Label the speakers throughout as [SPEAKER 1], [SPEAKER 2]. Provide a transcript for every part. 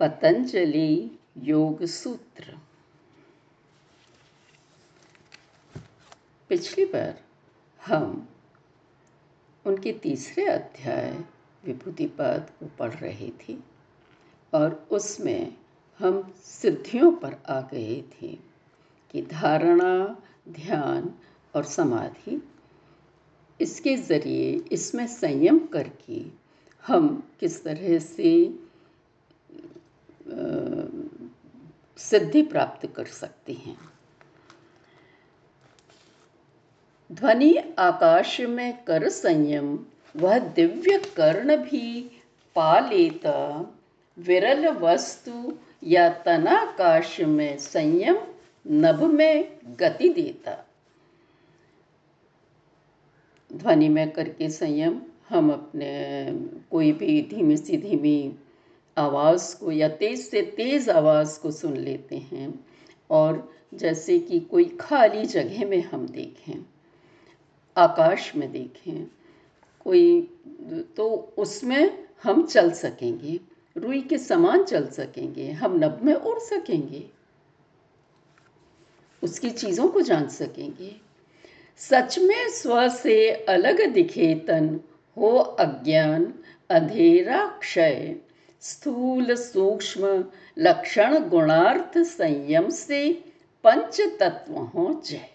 [SPEAKER 1] पतंजलि योग सूत्र। पिछली बार हम उनके तीसरे अध्याय विभूतिपाद को पढ़ रहे थे और उसमें हम सिद्धियों पर आ गए थे कि धारणा, ध्यान और समाधि, इसके ज़रिए इसमें संयम करके हम किस तरह से सिद्धि प्राप्त कर सकते हैं। ध्वनि आकाश में कर संयम, वह दिव्य कर्ण भी पा लेता। विरल वस्तु या तनाकाश में संयम, नभ में गति देता। ध्वनि में करके संयम, हम अपने कोई भी धीमी सी धीमी आवाज़ को या तेज़ से तेज़ आवाज़ को सुन लेते हैं और जैसे कि कोई खाली जगह में हम देखें, आकाश में देखें, कोई तो उसमें हम चल सकेंगे, रुई के समान चल सकेंगे, हम नब में उड़ सकेंगे, उसकी चीज़ों को जान सकेंगे। सच में स्व से अलग दिखे तन हो अज्ञान, अंधेरा क्षय। स्थूल सूक्ष्म लक्षण गुणार्थ संयम से पंच तत्व हो जय।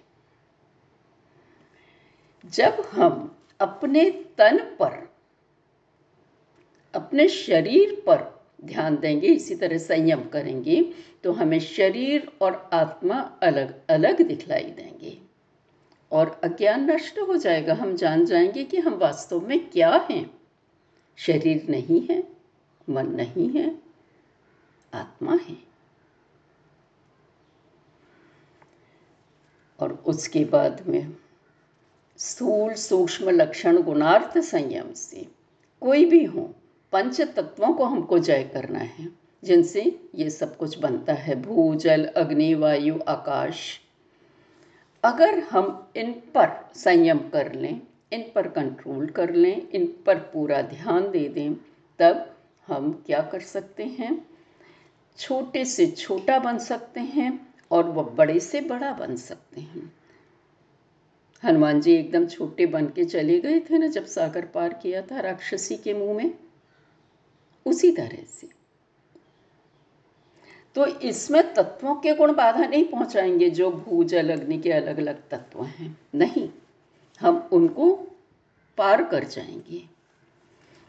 [SPEAKER 1] जब हम अपने तन पर, अपने शरीर पर ध्यान देंगे, इसी तरह संयम करेंगे तो हमें शरीर और आत्मा अलग अलग दिखलाई देंगे। और अज्ञान नष्ट हो जाएगा। हम जान जाएँगे कि हम वास्तव में क्या हैं। शरीर नहीं है। मन नहीं है, आत्मा है। और उसके बाद में स्थूल सूक्ष्म लक्षण गुणार्थ संयम से कोई भी हो, पंच तत्वों को हमको जय करना है, जिनसे ये सब कुछ बनता है। भू जल अग्नि, वायु, आकाश। अगर हम इन पर संयम कर लें, इन पर कंट्रोल कर लें, इन पर पूरा ध्यान दे दें, तब हम क्या कर सकते हैं? छोटे से छोटा बन सकते हैं और वह बड़े से बड़ा बन सकते हैं। हनुमान जी एकदम छोटे बन के चले गए थे ना जब सागर पार किया था राक्षसी के मुँह में? उसी तरह से। तो इसमें तत्वों के गुण बाधा नहीं पहुंचाएँगे, जो भूजल अग्नि के अलग अलग तत्व हैं। नहीं, हम उनको पार कर जाएँगे।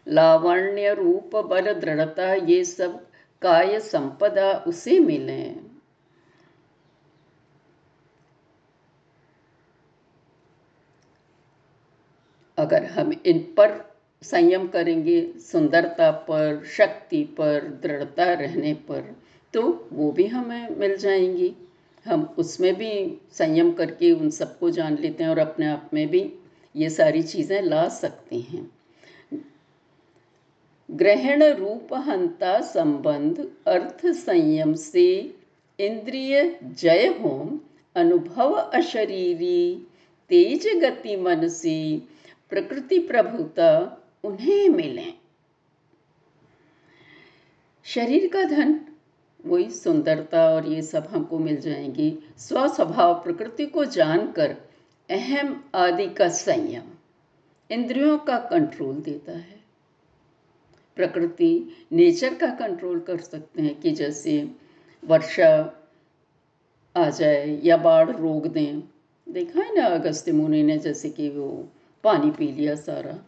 [SPEAKER 1] लावण्य रूप बल दृढ़ता ये सब काय संपदा उसे मिले। अगर हम इन पर संयम करेंगे, सुंदरता पर, शक्ति पर, दृढ़ता रहने पर तो वो भी हमें मिल जाएँगी। हम उसमें भी संयम करके उन सबको जान लेते हैं और अपने आप में भी ये सारी चीज़ें ला सकते हैं। ग्रहण रूप हंता संबंध अर्थ संयम से इंद्रिय जय होम, अनुभव अशरीरी, तेज गति मन से प्रकृति प्रभुता उन्हें मिले। शरीर का धन, वही सुंदरता और ये सब हमको मिल जाएँगी। स्वस्वभाव प्रकृति को जानकर अहम आदि का संयम इंद्रियों का कंट्रोल देता है। प्रकृति नेचर का कंट्रोल कर सकते हैं कि जैसे वर्षा आ जाए या बाढ़ रोक दें। देखा है ना अगस्त्य मुनि ने जैसे कि वो पानी पी लिया सारा।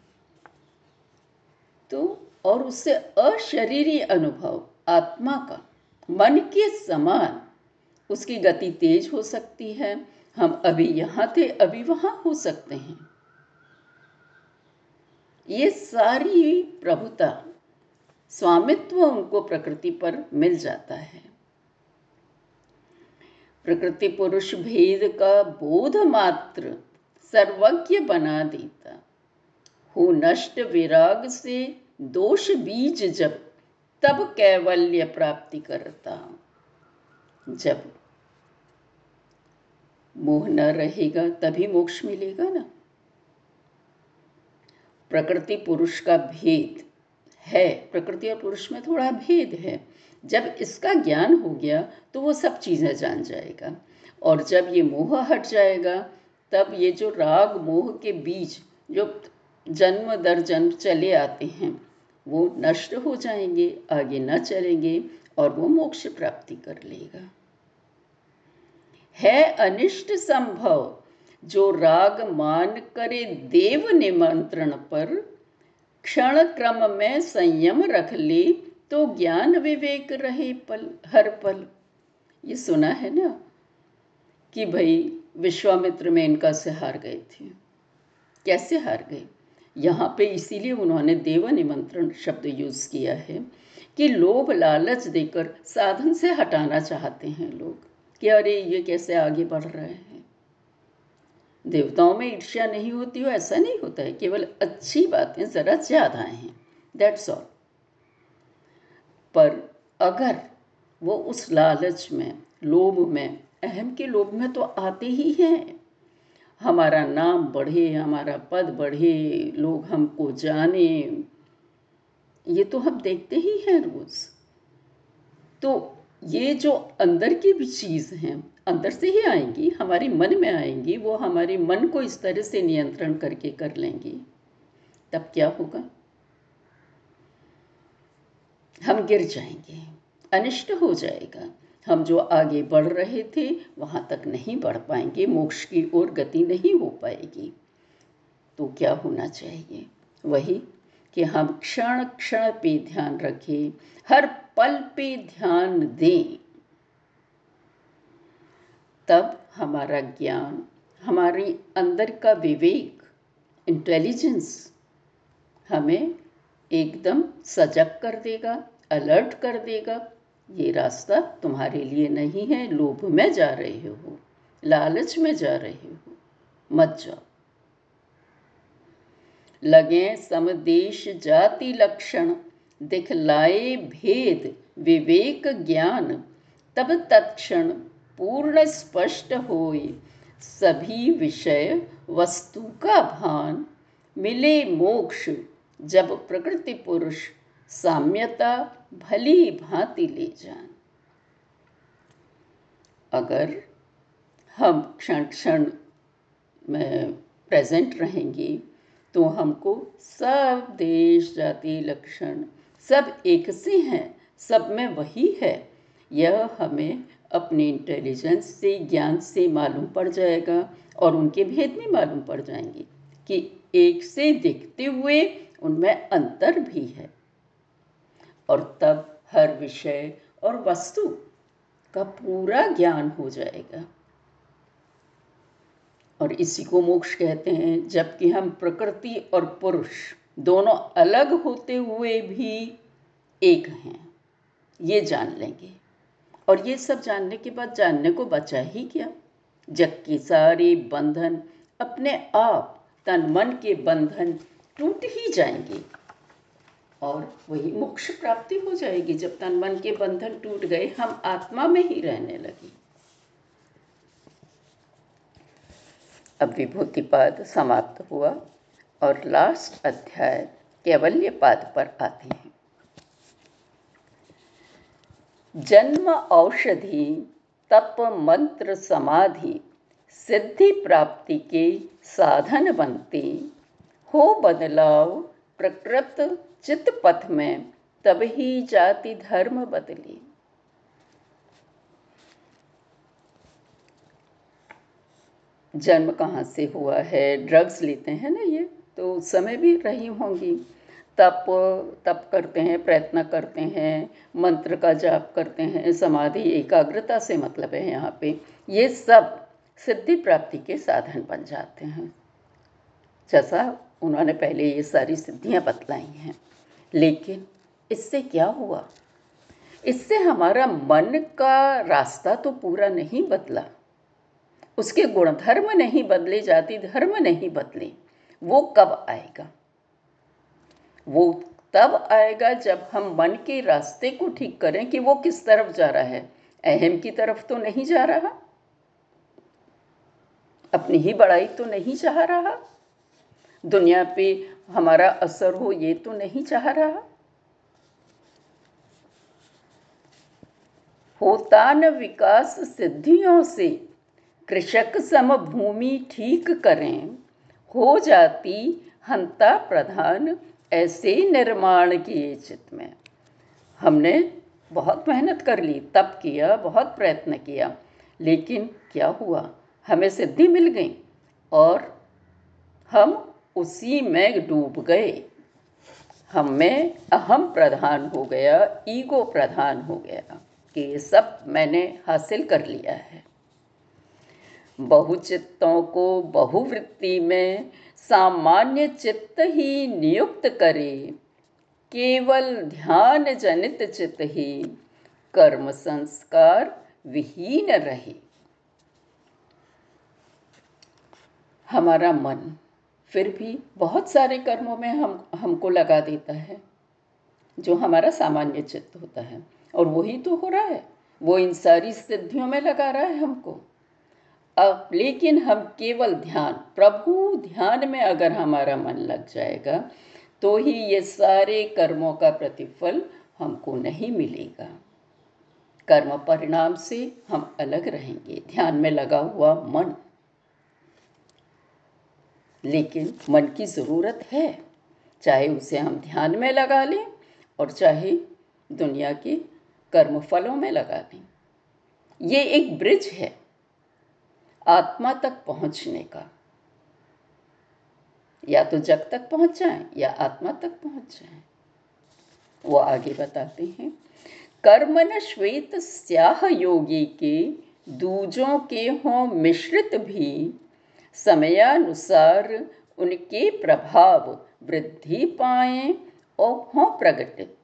[SPEAKER 1] तो और उससे अशरीरी अनुभव, आत्मा का, मन के समान, उसकी गति तेज हो सकती है। हम अभी यहाँ थे, अभी वहाँ हो सकते हैं। ये सारी प्रभुता स्वामित्व उनको प्रकृति पर मिल जाता है। प्रकृति पुरुष भेद का बोध मात्र सर्वज्ञ बना देता। हो नष्ट विराग से दोष बीज जब, तब कैवल्य प्राप्ति करता। जब मोह न रहेगा, तभी मोक्ष मिलेगा ना। प्रकृति पुरुष का भेद है, प्रकृति और पुरुष में थोड़ा भेद है। जब इसका ज्ञान हो गया तो वो सब चीज़ें जान जाएगा। और जब ये मोह हट जाएगा, तब ये जो राग मोह के बीज जो जन्म दर जन्म चले आते हैं, वो नष्ट हो जाएँगे, आगे न चलेंगे, और वो मोक्ष प्राप्ति कर लेगा। है अनिष्ट संभव, जो राग मान करे देव निमंत्रण पर क्षण क्रम में संयम रख ले तो ज्ञान विवेक रहे पल, हर पल। ये सुना है ना कि भाई विश्वामित्र में इनका से हार गए थे। कैसे हार गए? यहाँ पे इसीलिए उन्होंने देव निमंत्रण शब्द यूज़ किया है कि लोभ लालच देकर साधन से हटाना चाहते हैं लोग कि अरे ये कैसे आगे बढ़ रहे हैं? देवताओं में ईर्ष्या नहीं होती हो ऐसा नहीं होता है, केवल अच्छी बातें ज़रा ज़्यादा हैं। दैट्स ऑल पर अगर वो उस लालच में, लोभ में, अहम के लोभ में तो आते ही हैं। हमारा नाम बढ़े, हमारा पद बढ़े, लोग हमको जाने, ये तो हम देखते ही हैं रोज। तो ये जो अंदर की भी चीज़ हैं अंदर से ही आएँगी, हमारे मन में आएँगी, वो हमारे मन को इस तरह से नियंत्रण करके कर लेंगी। तब क्या होगा? हम गिर जाएँगे, अनिष्ट हो जाएगा। हम जो आगे बढ़ रहे थे, वहाँ तक नहीं बढ़ पाएँगे, मोक्ष की ओर गति नहीं हो पाएगी। तो क्या होना चाहिए? वही कि हम क्षण क्षण पे ध्यान रखें, हर पल पे ध्यान दें। तब हमारा ज्ञान, हमारे अंदर का विवेक इंटेलिजेंस हमें एकदम सजग कर देगा अलर्ट कर देगा, ये रास्ता तुम्हारे लिए नहीं है, लोभ में जा रहे हो, लालच में जा रहे हो, मत जाओ। लगे समदेश जाति लक्षण, दिखलाए भेद, विवेक ज्ञान, तब तत्क्षण पूर्ण स्पष्ट होए। सभी विषय, वस्तु का भान। मिले मोक्ष, जब प्रकृति पुरुष साम्यता, भली भांति ले जान। अगर हम क्षण क्षण में प्रेजेंट रहेंगे तो हमको सब देश, जाति, लक्षण सब एक से हैं, सब में वही है। यह हमें अपने इंटेलिजेंस से, ज्ञान से मालूम पड़ जाएगा और उनके भेद भी मालूम पड़ जाएँगे कि एक से देखते हुए उनमें अंतर भी है। और तब हर विषय और वस्तु का पूरा ज्ञान हो जाएगा। और इसी को मोक्ष कहते हैं, जबकि हम प्रकृति और पुरुष दोनों अलग होते हुए भी एक हैं। ये जान लेंगे। और ये सब जानने के बाद जानने को बचा ही क्या? जबकि सारे बंधन अपने आप तन मन के बंधन टूट ही जाएँगे। और वही मोक्ष प्राप्ति हो जाएगी। जब तन मन के बंधन टूट गए, हम आत्मा में ही रहने लगे। अब विभूति पाद समाप्त हुआ और लास्ट अध्याय कैवल्य पाद पर आते हैं। जन्म औषधि, तप मंत्र समाधि, सिद्धि प्राप्ति के साधन बनते। हो बदलाव, प्रकृत चित्त पथ में ही जाति धर्म बदले। जन्म कहाँ से हुआ है? ड्रग्स लेते हैं ना ये तो समय भी रही होंगी। तप तप करते हैं, प्रयत्न करते हैं, मंत्र का जाप करते हैं, समाधि, एकाग्रता से मतलब है यहाँ पे। ये सब सिद्धि प्राप्ति के साधन बन जाते हैं। जैसा उन्होंने पहले ये सारी सिद्धियाँ बतलाई हैं। लेकिन इससे क्या हुआ? इससे हमारा मन का रास्ता तो पूरा नहीं बदला। उसके गुणधर्म नहीं बदले, जाति धर्म नहीं बदले। वो कब आएगा? वो तब आएगा जब हम मन के रास्ते को ठीक करें कि वो किस तरफ़ जा रहा है। अहम की तरफ़ तो नहीं जा रहा। अपनी ही बड़ाई तो नहीं चाह रहा। दुनिया पे हमारा असर हो ये तो नहीं चाह रहा। होता न विकास सिद्धियों से कृषक सम भूमि ठीक करें। हो जाती हंता प्रधान ऐसे ही निर्माण किए चित में। हमने बहुत मेहनत कर ली तब किया, बहुत प्रयत्न किया, लेकिन क्या हुआ? हमें सिद्धि मिल गई और हम उसी में डूब गए। हम में अहम प्रधान हो गया, ईगो प्रधान हो गया कि ये सब मैंने हासिल कर लिया है। बहुचित्तों को बहुवृत्ति में सामान्य चित्त ही नियुक्त करे, केवल ध्यान जनित चित्त ही कर्म संस्कार विहीन रहे। हमारा मन फिर भी बहुत सारे कर्मों में हम, हमको लगा देता है, जो हमारा सामान्य चित्त होता है। और वही तो हो रहा है, वो इन सारी सिद्धियों में लगा रहा है हमको। अब लेकिन हम केवल ध्यान, प्रभु ध्यान में अगर हमारा मन लग जाएगा तो ही ये सारे कर्मों का प्रतिफल हमको नहीं मिलेगा। कर्म परिणाम से हम अलग रहेंगे। ध्यान में लगा हुआ मन। लेकिन मन की ज़रूरत है। चाहे उसे हम ध्यान में लगा लें और चाहे दुनिया के कर्म फलों में लगा लें। ये एक ब्रिज है। आत्मा तक पहुँचने का। या तो जग तक पहुँच जाए, या आत्मा तक पहुँच जाए। वो आगे बताते हैं। कर्म न श्वेत स्याह योगी के, दूजों के हों मिश्रित भी, समयानुसार उनके प्रभाव वृद्धि पाए और हों प्रकटित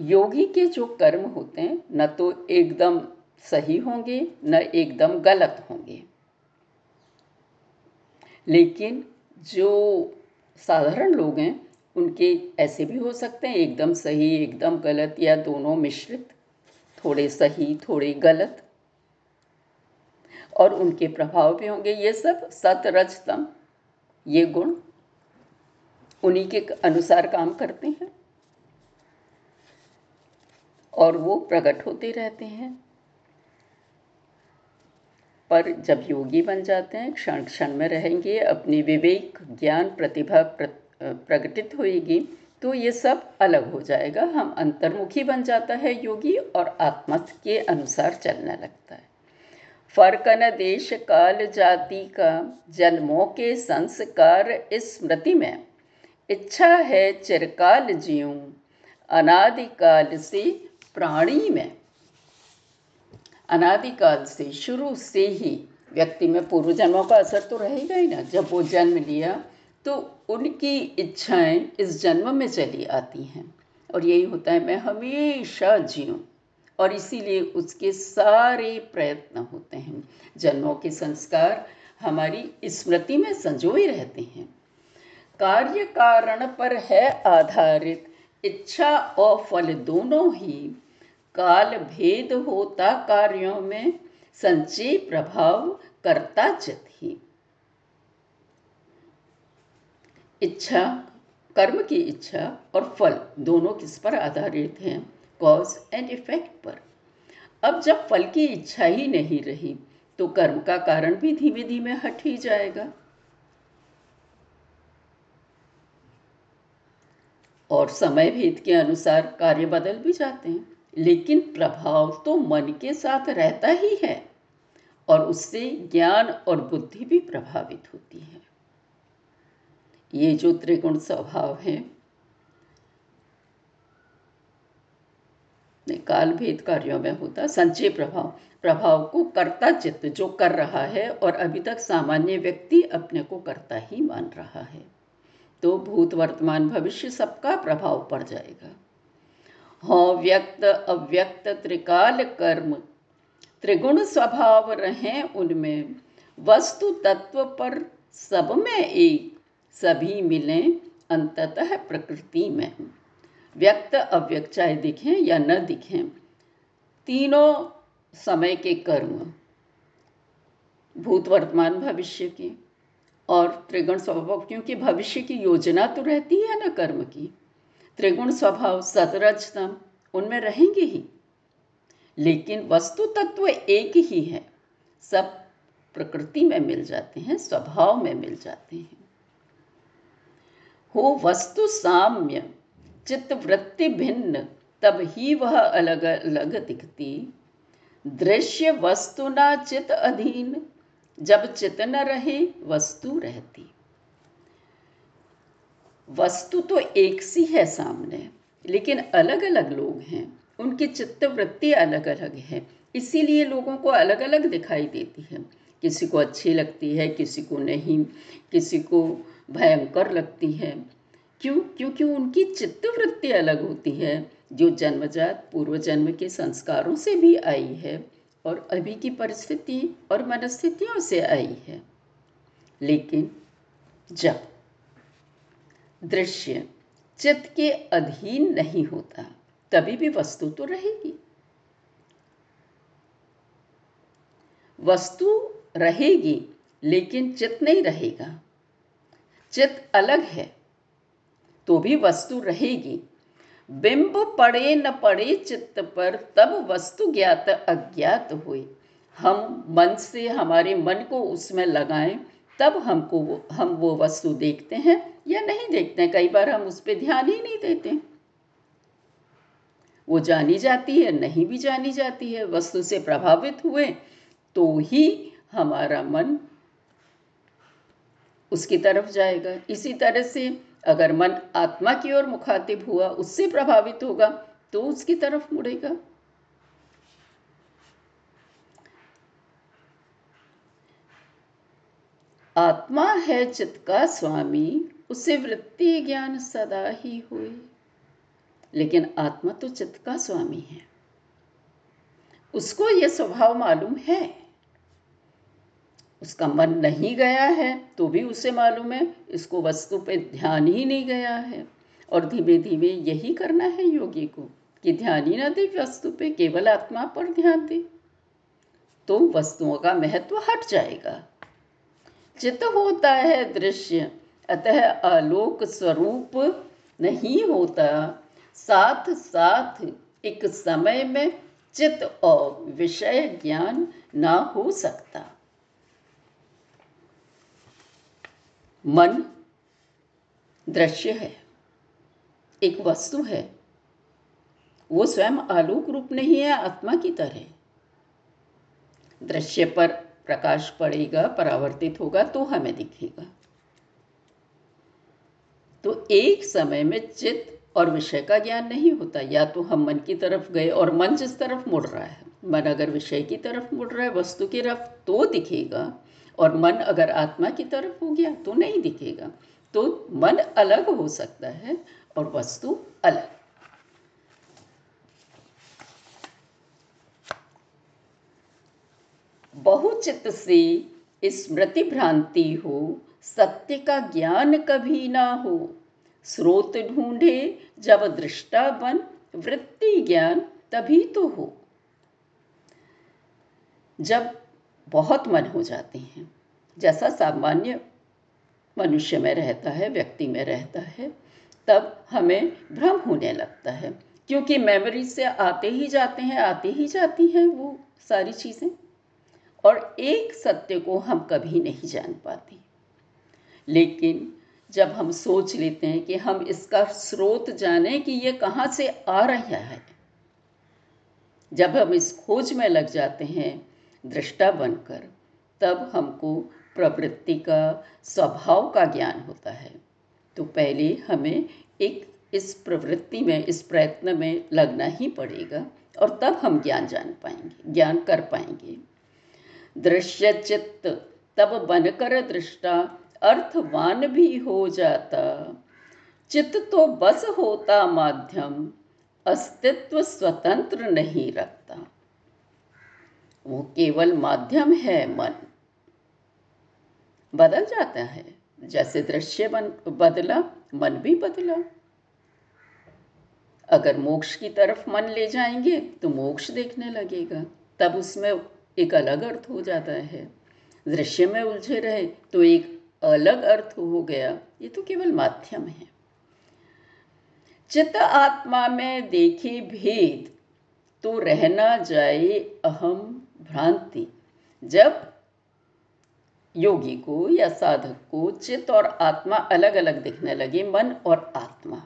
[SPEAKER 1] योगी के जो कर्म होते हैं, न तो एकदम सही होंगे, न एकदम गलत होंगे। लेकिन जो साधारण लोग हैं, उनके ऐसे भी हो सकते हैं, एकदम सही, एकदम गलत, या दोनों मिश्रित, थोड़े सही, थोड़े गलत। और उनके प्रभाव भी होंगे। ये सब सत रज ये गुण, उन्हीं के अनुसार काम करते हैं। और वो प्रकट होते रहते हैं। पर जब योगी बन जाते हैं, क्षण क्षण में रहेंगे, अपनी विवेक, ज्ञान, प्रतिभा प्रकटित होएगी तो ये सब अलग हो जाएगा। हम अंतर्मुखी बन जाता है योगी और आत्मा के अनुसार चलने लगता है। फर्कन देश काल जाति का, जन्मों के संस्कार स्मृति में। इच्छा है चिरकाल जीऊं, अनादिकाल से प्राणी में। अनादिकाल से, शुरू से ही व्यक्ति में पूर्व जन्मों का असर तो रहेगा ही ना। जब वो जन्म लिया तो उनकी इच्छाएँ इस जन्म में चली आती हैं। और यही होता है, मैं हमेशा जीऊँ। और इसीलिए उसके सारे प्रयत्न होते हैं। जन्मों के संस्कार हमारी स्मृति में संजोए रहते हैं। कार्य कारण पर है आधारित इच्छा और फल दोनों ही काल भेद होता कार्यों में संचय प्रभाव करता ही इच्छा, कर्म की इच्छा और फल दोनों किस पर आधारित हैं? कॉज एंड इफ़ेक्ट पर। अब जब फल की इच्छा ही नहीं रही तो कर्म का कारण भी धीमे धीमे हट ही जाएगा। और समय भेद के अनुसार कार्य बदल भी जाते हैं। लेकिन प्रभाव तो मन के साथ रहता ही है और उससे ज्ञान और बुद्धि भी प्रभावित होती है। ये जो त्रिगुण स्वभाव है काल भेद कार्यों में होता संचय प्रभाव प्रभाव को करता चित्त जो कर रहा है और अभी तक सामान्य व्यक्ति अपने को करता ही मान रहा है। तो भूत वर्तमान भविष्य सबका प्रभाव पड़ जाएगा। हो व्यक्त, अव्यक्त, त्रिकाल कर्म, त्रिगुण स्वभाव रहे उनमें, वस्तु तत्व पर सब में एक, सभी मिलें अंततः प्रकृति में। व्यक्त, अव्यक्त चाहे दिखें या न दिखें, तीनों समय के कर्म, भूत वर्तमान भविष्य के। और त्रिगुण स्वभाव, क्योंकि भविष्य की योजना तो रहती है ना कर्म की। त्रिगुण स्वभाव सतरजतम उनमें रहेंगे ही। लेकिन वस्तु तत्व एक ही है। सब प्रकृति में मिल जाते हैं, स्वभाव में मिल जाते हैं। हो वस्तु साम्य, चित्त वृत्ति भिन्न, तब ही वह अलग अलग दिखती। दृश्य वस्तु ना चित अधीन जब चित न रहे, वस्तु रहती। वस्तु तो एक सी है सामने, लेकिन अलग अलग लोग हैं। उनकी चित्त वृत्ति अलग अलग है। इसीलिए लोगों को अलग अलग दिखाई देती है। किसी को अच्छी लगती है, किसी को नहीं, किसी को भयंकर लगती है। क्यों? क्योंकि उनकी चित्त वृत्ति अलग होती है, जो जन्मजात पूर्व जन्म के संस्कारों से भी आई है। और अभी की परिस्थिति और मनस्थितियों से आई है। लेकिन जब दृश्य चित्त के अधीन नहीं होता, तभी भी वस्तु तो रहेगी। वस्तु रहेगी, लेकिन चित्त नहीं रहेगा। चित्त अलग है तो भी वस्तु रहेगी। बिंब पड़े न पड़े चित्त पर तब वस्तु ज्ञात अज्ञात हुए हम मन से हमारे मन को उसमें लगाएँ, तब हमको वो, हम वो वस्तु देखते हैं या नहीं देखते हैं। कई बार हम उस पर ध्यान ही नहीं देते। वो जानी जाती है, नहीं भी जानी जाती है, वस्तु से प्रभावित हुए तो ही हमारा मन उसकी तरफ़ जाएगा। इसी तरह से अगर मन आत्मा की ओर मुखातिब हुआ, उससे प्रभावित होगा तो उसकी तरफ़ मुड़ेगा। आत्मा है चित्त का स्वामी, उसे वृत्ति ज्ञान सदा ही हुए। लेकिन आत्मा तो चित्त का स्वामी है। उसको यह स्वभाव मालूम है। उसका मन नहीं गया है तो भी उसे मालूम है, इसको वस्तु पे ध्यान ही नहीं गया है। और धीमे धीमे यही करना है योगी को, कि ध्यान ही ना दे वस्तु पे, केवल आत्मा पर ध्यान दे। तो वस्तुओं का महत्व हट जाएगा। चित्त होता है दृश्य, अतः आलोक स्वरूप नहीं होता। साथ साथ एक समय में चित्त और विषय ज्ञान ना हो सकता। मन दृश्य है, एक वस्तु है। वो स्वयं आलोक रूप नहीं है, आत्मा की तरह। दृश्य पर प्रकाश पड़ेगा, परावर्तित होगा तो हमें दिखेगा। तो एक समय में चित्त और विषय का ज्ञान नहीं होता। या तो हम मन की तरफ़ गए और मन जिस तरफ़ मुड़ रहा है। मन अगर विषय की तरफ़ मुड़ रहा है, वस्तु की तरफ़ तो दिखेगा। और मन अगर आत्मा की तरफ़ हो गया तो नहीं दिखेगा। तो मन अलग हो सकता है और वस्तु अलग। बहुचित से स्मृति भ्रांति हो, सत्य का ज्ञान कभी ना हो। स्रोत ढूंढे जब दृष्टा बन, वृत्ति ज्ञान तभी तो हो। जब बहुत मन हो जाते हैं। जैसा सामान्य मनुष्य में रहता है, व्यक्ति में रहता है, तब हमें भ्रम होने लगता है, क्योंकि मेमोरी से आते ही जाते हैं, आते ही जाती हैं वो सारी चीज़ें, और एक सत्य को हम कभी नहीं जान पाते। लेकिन जब हम सोच लेते हैं कि हम इसका स्रोत जाने कि ये कहाँ से आ रहा है, जब हम इस खोज में लग जाते हैं दृष्टा बनकर तब हमको प्रवृत्ति का, स्वभाव का ज्ञान होता है। तो पहले हमें एक इस प्रवृत्ति में, इस प्रयत्न में लगना ही पड़ेगा और तब हम ज्ञान जान पाएँगे, ज्ञान कर पाएँगे। दृश्य चित्त, तब बनकर दृष्टा अर्थवान भी हो जाता। चित्त तो बस होता माध्यम, अस्तित्व स्वतंत्र नहीं रखता। वो केवल माध्यम है मन। बदल जाता है। जैसे दृश्य बन, बदला, मन भी बदला। अगर मोक्ष की तरफ़ मन ले जाएँगे तो मोक्ष देखने लगेगा। तब उसमें एक अलग अर्थ हो जाता है। दृश्य में उलझे रहे तो एक अलग अर्थ हो गया। ये तो केवल माध्यम है। चित्त आत्मा में देखे भेद तो रहना जाए अहम भ्रांति। जब योगी को या साधक को चित्त और आत्मा अलग अलग दिखने लगे, मन और आत्मा,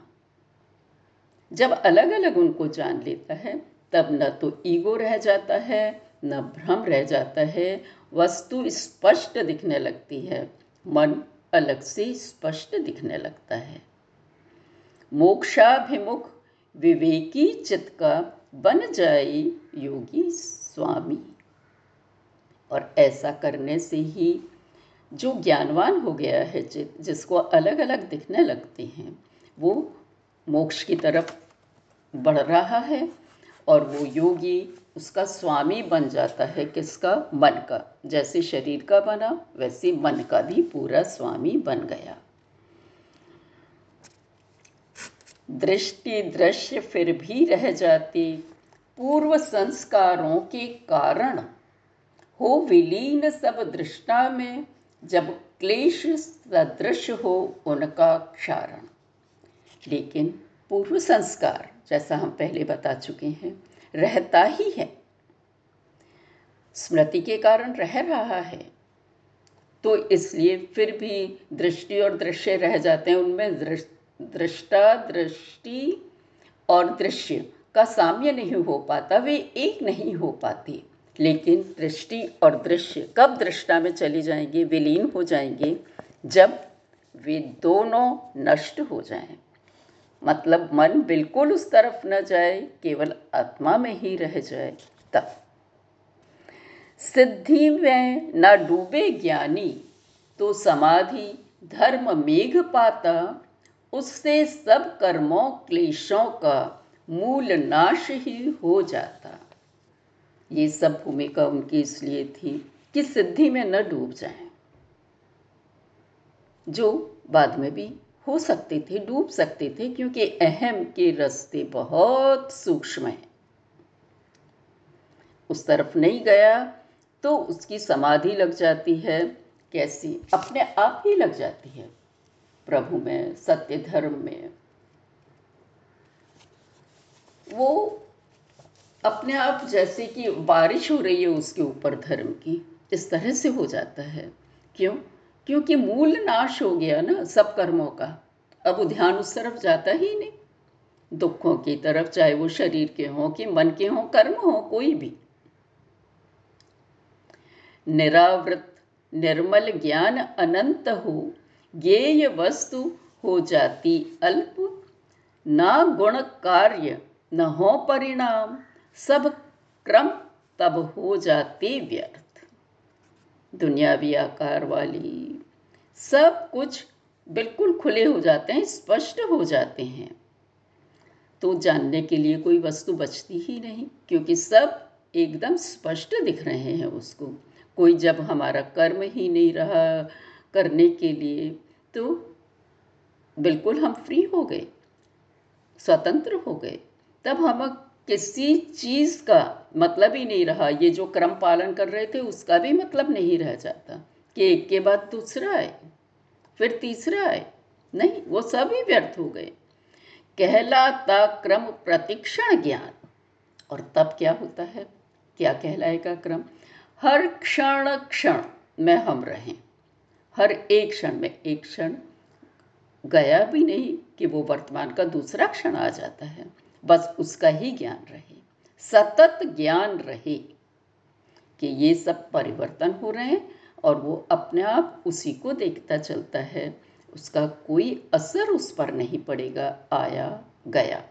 [SPEAKER 1] जब अलग अलग उनको जान लेता है, तब न तो ईगो रह जाता है, न भ्रम रह जाता है, वस्तु स्पष्ट दिखने लगती है, मन अलग से स्पष्ट दिखने लगता है। मोक्षाभिमुख विवेकी चित्त का बन जाए योगी स्वामी। और ऐसा करने से ही जो ज्ञानवान हो गया है चित्त जिसको अलग अलग दिखने लगते हैं, वो मोक्ष की तरफ़ बढ़ रहा है और वो योगी उसका स्वामी बन जाता है किसका? मन का। जैसे शरीर का बना, वैसे मन का भी पूरा स्वामी बन गया। दृष्टि दृश्य फिर भी रह जाती। पूर्व संस्कारों के कारण हो विलीन सब दृष्टा में, जब क्लेश सदृश हो उनका क्षारण। लेकिन पूर्व संस्कार, जैसा हम पहले बता चुके हैं, रहता ही है। स्मृति के कारण रह रहा है। तो इसलिए फिर भी दृष्टि और दृश्य रह जाते हैं उनमें। दृष्टा, दृष्टि और दृश्य का साम्य नहीं हो पाता, वे एक नहीं हो पाती। लेकिन दृष्टि और दृश्य कब दृष्टा में चली जाएँगे, विलीन हो जाएँगे, जब वे दोनों नष्ट हो जाएँ। मतलब मन बिल्कुल उस तरफ़ न जाए, केवल आत्मा में ही रह जाए, तब। सिद्धि में न डूबे ज्ञानी तो समाधि, धर्म मेघ पाता, उससे सब कर्मों, क्लेशों का मूल नाश ही हो जाता। ये सब भूमिका उनकी इसलिए थी कि सिद्धि में न डूब जाएँ। जो बाद में भी हो सकते थे, डूब सकते थे, क्योंकि अहम के रास्ते बहुत सूक्ष्म हैं। उस तरफ़ नहीं गया तो उसकी समाधि लग जाती है, कैसी? अपने आप ही लग जाती है, प्रभु में, सत्य धर्म में। वो अपने आप जैसे कि बारिश हो रही है उसके ऊपर धर्म की, इस तरह से हो जाता है। क्यों? क्योंकि मूल नाश हो गया ना सब कर्मों का। अब ध्यान उस तरफ़ जाता ही नहीं। दुखों की तरफ़, चाहे वो शरीर के हों कि मन के हों, कर्म हो, कोई भी। निरावृत निर्मल ज्ञान अनंत हो, ज्ञेय वस्तु हो जाती अल्प। ना गुण कार्य, न हो परिणाम। सब क्रम तब हो जाते व्यर्थ। दुनियावी आकार वाली। सब कुछ बिल्कुल खुले हो जाते हैं, स्पष्ट हो जाते हैं। तो जानने के लिए कोई वस्तु बचती ही नहीं, क्योंकि सब एकदम स्पष्ट दिख रहे हैं उसको। कोई जब हमारा कर्म ही नहीं रहा करने के लिए तो बिल्कुल हम फ्री हो गए, स्वतंत्र हो गए। तब हम किसी चीज़ का मतलब ही नहीं रहा। ये जो क्रम पालन कर रहे थे, उसका भी मतलब नहीं रह जाता। कि एक के बाद दूसरा आए, फिर तीसरा आए। नहीं, वो सभी व्यर्थ हो गए। कहलाता क्रम प्रतिक्षण ज्ञान। और तब क्या होता है? क्या कहलाएगा क्रम? हर क्षण क्षण में हम रहें। हर एक क्षण में एक क्षण गया भी नहीं कि वो वर्तमान का दूसरा क्षण आ जाता है। बस उसका ही ज्ञान रहे। सतत ज्ञान रहे कि ये सब परिवर्तन हो रहे हैं और वो अपने आप उसी को देखता चलता है। उसका कोई असर उस पर नहीं पड़ेगा, आया, गया।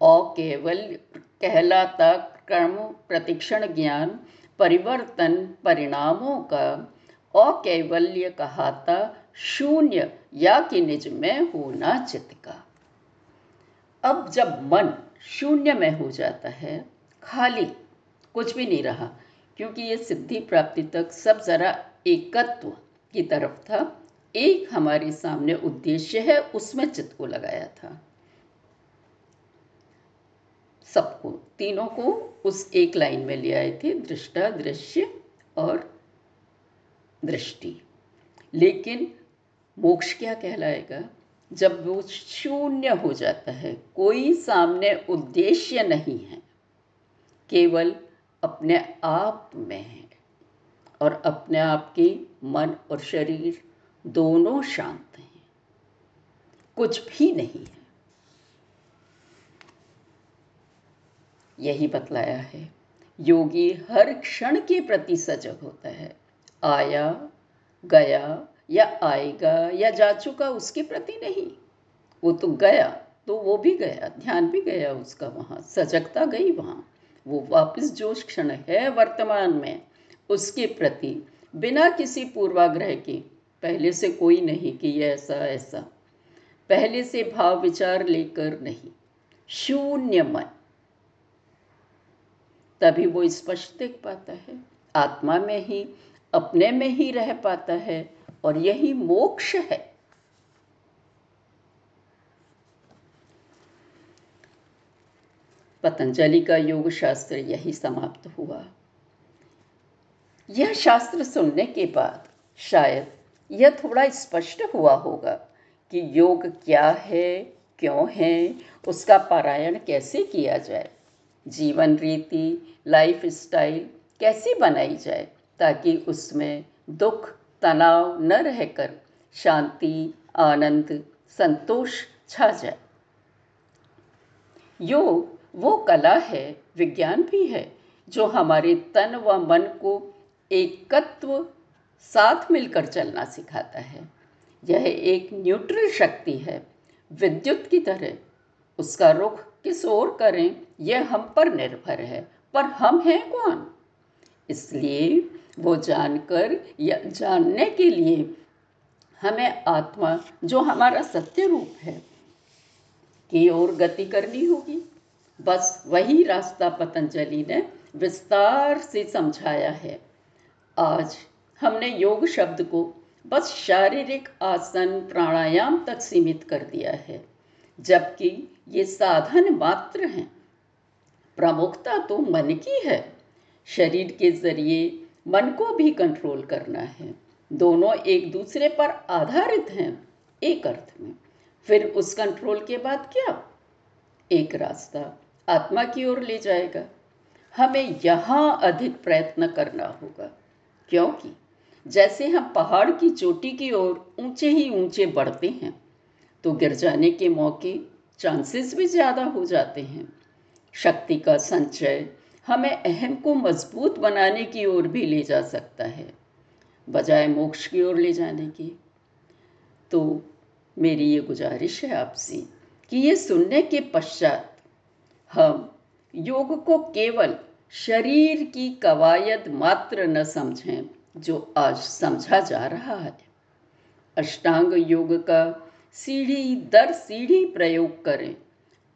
[SPEAKER 1] और केवल कहलाता कर्म, प्रतिक्षण ज्ञान, परिवर्तन, परिणामों का अकैवल्य कहाता शून्य या कि निज में होना चित्त का। अब जब मन शून्य में हो जाता है, खाली, कुछ भी नहीं रहा, क्योंकि ये सिद्धि प्राप्ति तक सब जरा एकत्व की तरफ़ था, एक हमारे सामने उद्देश्य है, उसमें चित्त को लगाया था। सबको, तीनों को उस एक लाइन में ले आए थे, दृष्टा, दृश्य और दृष्टि। लेकिन मोक्ष क्या कहलाएगा? जब वो शून्य हो जाता है, कोई सामने उद्देश्य नहीं है, केवल अपने आप में है और अपने आप के मन और शरीर दोनों शांत हैं। कुछ भी नहीं है। यही बतलाया है, योगी हर क्षण के प्रति सजग होता है, आया, गया या आएगा या जा चुका उसके प्रति नहीं। वो तो गया तो वो भी गया, ध्यान भी गया उसका वहाँ, सजगता गई वहाँ। वो वापस जो क्षण है वर्तमान में, उसके प्रति, बिना किसी पूर्वाग्रह के, पहले से कोई नहीं कि ये ऐसा ऐसा। पहले से भाव विचार लेकर नहीं, शून्य मन। तभी वो स्पष्ट देख पाता है, आत्मा में ही, अपने में ही रह पाता है और यही मोक्ष है। पतंजलि का योग शास्त्र यही समाप्त हुआ। यह शास्त्र सुनने के बाद शायद यह थोड़ा स्पष्ट हुआ होगा कि योग क्या है, क्यों है, उसका पारायण कैसे किया जाए, जीवन रीति लाइफ स्टाइल कैसी बनाई जाए, ताकि उसमें दुख तनाव न रहकर शांति, आनंद, संतोष छा जाए। योग वो कला है, विज्ञान भी है, जो हमारे तन व मन को एकत्व साथ मिलकर चलना सिखाता है। यह एक न्यूट्रल शक्ति है, विद्युत की तरह। उसका रुख किस ओर करें, यह हम पर निर्भर है, पर हम हैं कौन? इसलिए वो जानकर या जानने के लिए हमें आत्मा, जो हमारा सत्य रूप है, की ओर गति करनी होगी। बस वही रास्ता पतंजलि ने विस्तार से समझाया है। आज हमने योग शब्द को बस शारीरिक आसन प्राणायाम तक सीमित कर दिया है, जबकि ये साधन मात्र हैं। प्रमुखता तो मन की है। शरीर के ज़रिए मन को भी कंट्रोल करना है। दोनों एक दूसरे पर आधारित हैं, एक अर्थ में। फिर उस कंट्रोल के बाद क्या? एक रास्ता आत्मा की ओर ले जाएगा। हमें यहाँ अधिक प्रयत्न करना होगा, क्योंकि जैसे हम पहाड़ की चोटी की ओर ऊँचे ही ऊँचे बढ़ते हैं तो गिर जाने के मौके चांसेस भी ज़्यादा हो जाते हैं। शक्ति का संचय हमें अहम को मज़बूत बनाने की ओर भी ले जा सकता है, बजाय मोक्ष की ओर ले जाने की। तो मेरी ये गुजारिश है आपसे कि ये सुनने के पश्चात हम योग को केवल शरीर की कवायद मात्र न समझें, जो आज समझा जा रहा है। अष्टांग योग का सीढ़ी दर सीढ़ी प्रयोग करें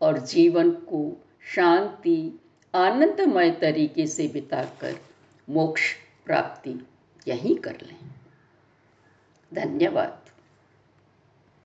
[SPEAKER 1] और जीवन को शांति आनंदमय तरीके से बिताकर मोक्ष प्राप्ति यहीं कर लें। धन्यवाद।